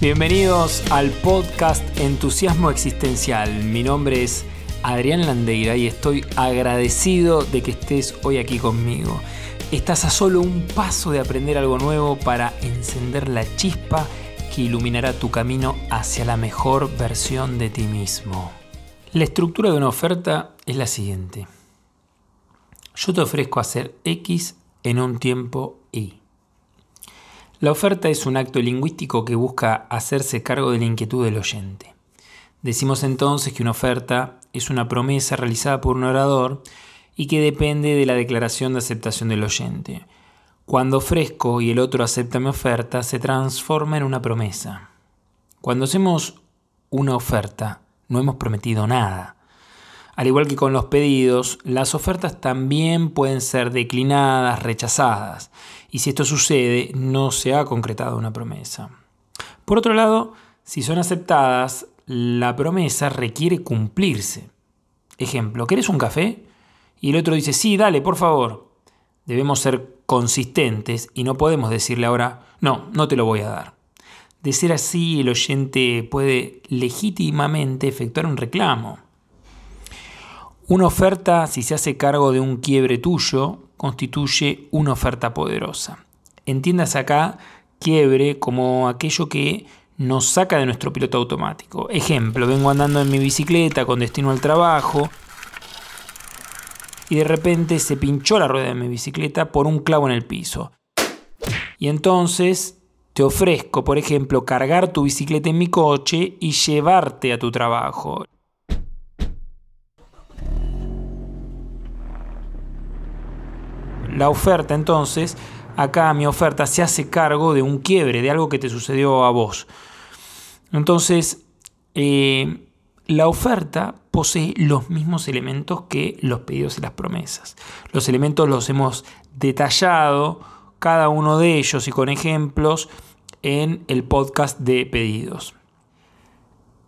Bienvenidos al podcast Entusiasmo Existencial. Mi nombre es Adrián Landeira y estoy agradecido de que estés hoy aquí conmigo. Estás a solo un paso de aprender algo nuevo para encender la chispa que iluminará tu camino hacia la mejor versión de ti mismo. La estructura de una oferta es la siguiente. Yo te ofrezco hacer X en un tiempo Y. La oferta es un acto lingüístico que busca hacerse cargo de la inquietud del oyente. Decimos entonces que una oferta es una promesa realizada por un orador y que depende de la declaración de aceptación del oyente. Cuando ofrezco y el otro acepta mi oferta, se transforma en una promesa. Cuando hacemos una oferta, no hemos prometido nada. Al igual que con los pedidos, las ofertas también pueden ser declinadas, rechazadas, y si esto sucede, no se ha concretado una promesa. Por otro lado, si son aceptadas, la promesa requiere cumplirse. Ejemplo, ¿querés un café? Y el otro dice, sí, dale, por favor. Debemos ser consistentes y no podemos decirle ahora, no, no te lo voy a dar. De ser así, el oyente puede legítimamente efectuar un reclamo. Una oferta, si se hace cargo de un quiebre tuyo, constituye una oferta poderosa. Entiendas acá quiebre como aquello que nos saca de nuestro piloto automático. Ejemplo, vengo andando en mi bicicleta con destino al trabajo y de repente se pinchó la rueda de mi bicicleta por un clavo en el piso. Y entonces te ofrezco, por ejemplo, cargar tu bicicleta en mi coche y llevarte a tu trabajo. La oferta entonces, acá mi oferta se hace cargo de un quiebre, de algo que te sucedió a vos. Entonces, eh, la oferta posee los mismos elementos que los pedidos y las promesas. Los elementos los hemos detallado, cada uno de ellos y con ejemplos, en el podcast de pedidos.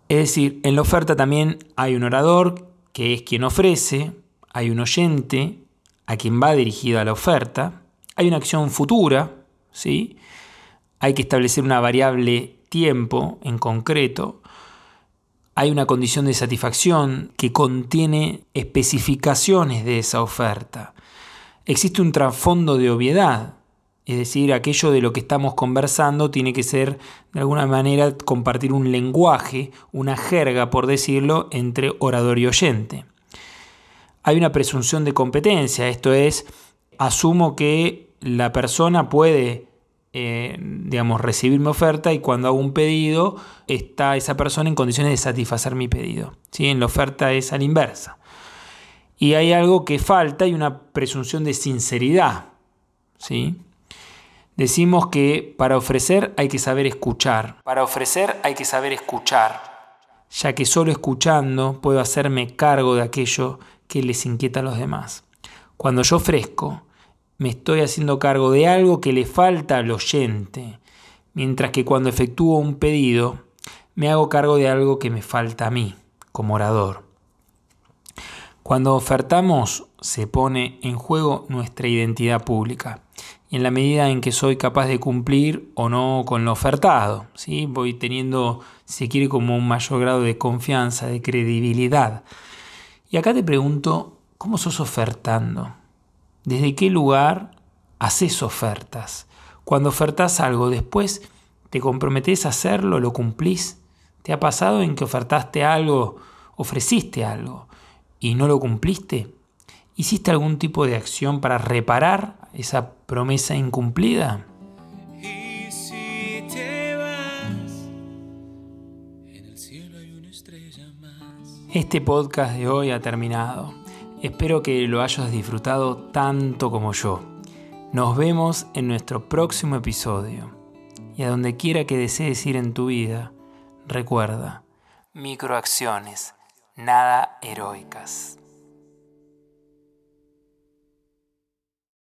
Es decir, en la oferta también hay un orador, que es quien ofrece, hay un oyente, a quien va dirigida la oferta, hay una acción futura, ¿sí? hay que establecer una variable tiempo en concreto, hay una condición de satisfacción que contiene especificaciones de esa oferta. Existe un trasfondo de obviedad, es decir, aquello de lo que estamos conversando tiene que ser, de alguna manera, compartir un lenguaje, una jerga, por decirlo, entre orador y oyente hay una presunción de competencia, esto es, asumo que la persona puede, eh, digamos, recibir mi oferta y cuando hago un pedido está esa persona en condiciones de satisfacer mi pedido. ¿sí? En la oferta es a la inversa. Y hay algo que falta y una presunción de sinceridad. ¿sí? Decimos que para ofrecer hay que saber escuchar. Para ofrecer hay que saber escuchar ya que solo escuchando puedo hacerme cargo de aquello que les inquieta a los demás. Cuando yo ofrezco, me estoy haciendo cargo de algo que le falta al oyente, mientras que cuando efectúo un pedido, me hago cargo de algo que me falta a mí, como orador. Cuando ofertamos, se pone en juego nuestra identidad pública. Y en la medida en que soy capaz de cumplir o no con lo ofertado, ¿sí? voy teniendo, si quiere, como un mayor grado de confianza, de credibilidad y acá te pregunto, ¿cómo sos ofertando? ¿Desde qué lugar haces ofertas? Cuando ofertas algo, después te comprometes a hacerlo, lo cumplís. ¿Te ha pasado en que ofertaste algo, ofreciste algo y no lo cumpliste? ¿Hiciste algún tipo de acción para reparar esa promesa incumplida? Este podcast de hoy ha terminado. Espero que lo hayas disfrutado tanto como yo. Nos vemos en nuestro próximo episodio. Y a donde quiera que desees ir en tu vida, recuerda, microacciones, nada heroicas.